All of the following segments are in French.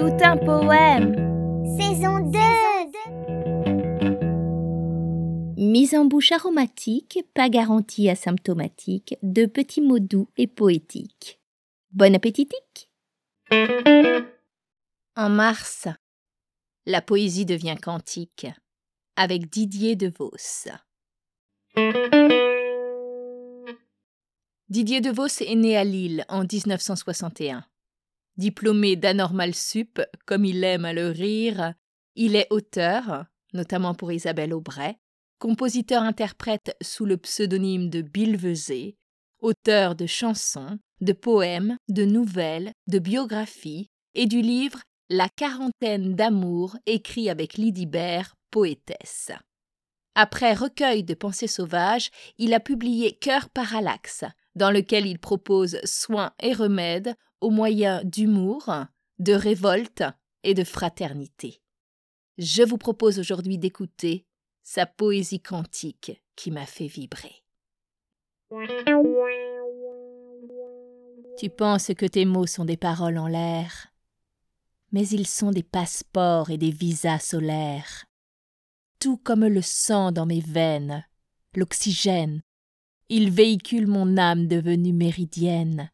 un poème. Saison 2 Mise en bouche aromatique, pas garantie asymptomatique, de petits mots doux et poétiques. Bon appétitique En mars, la poésie devient quantique, avec Didier de Vos. Didier de Vos est né à Lille en 1961. Diplômé d'anormal sup, comme il aime à le rire, il est auteur, notamment pour Isabelle Aubray, compositeur-interprète sous le pseudonyme de Billevesé, auteur de chansons, de poèmes, de nouvelles, de biographies et du livre La quarantaine d'amour écrit avec Lydibert, poétesse. Après recueil de pensées sauvages, il a publié Cœur parallaxe, dans lequel il propose soins et remèdes au moyen d'humour, de révolte et de fraternité. Je vous propose aujourd'hui d'écouter sa poésie quantique qui m'a fait vibrer. Tu penses que tes mots sont des paroles en l'air, mais ils sont des passeports et des visas solaires. Tout comme le sang dans mes veines, l'oxygène, ils véhiculent mon âme devenue méridienne.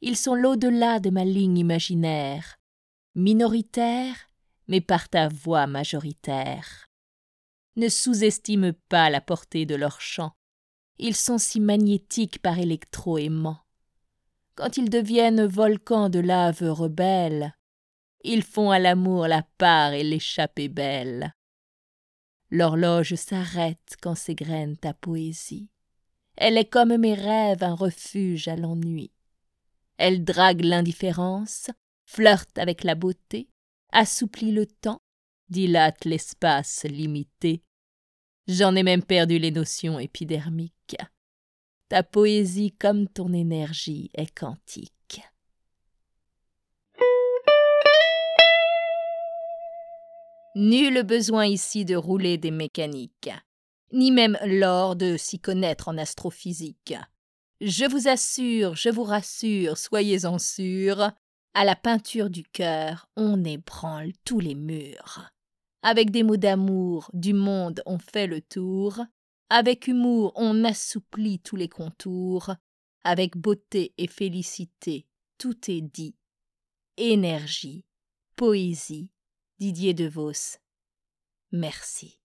Ils sont l'au-delà de ma ligne imaginaire, minoritaire, mais par ta voix majoritaire. Ne sous-estime pas la portée de leurs chants. Ils sont si magnétiques par électro-aimant. Quand ils deviennent volcans de lave rebelles, ils font à l'amour la part et l'échappée belle. L'horloge s'arrête quand s'égrène ta poésie. Elle est comme mes rêves un refuge à l'ennui. Elle drague l'indifférence, flirte avec la beauté, assouplit le temps, dilate l'espace limité. J'en ai même perdu les notions épidermiques. Ta poésie comme ton énergie est quantique. Nul besoin ici de rouler des mécaniques ni même l'or de s'y connaître en astrophysique. Je vous assure, je vous rassure, soyez-en sûrs, à la peinture du cœur, on ébranle tous les murs. Avec des mots d'amour, du monde on fait le tour, avec humour on assouplit tous les contours, avec beauté et félicité, tout est dit. Énergie, poésie, Didier de Vos. Merci.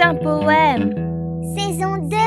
Un poème. Saison 2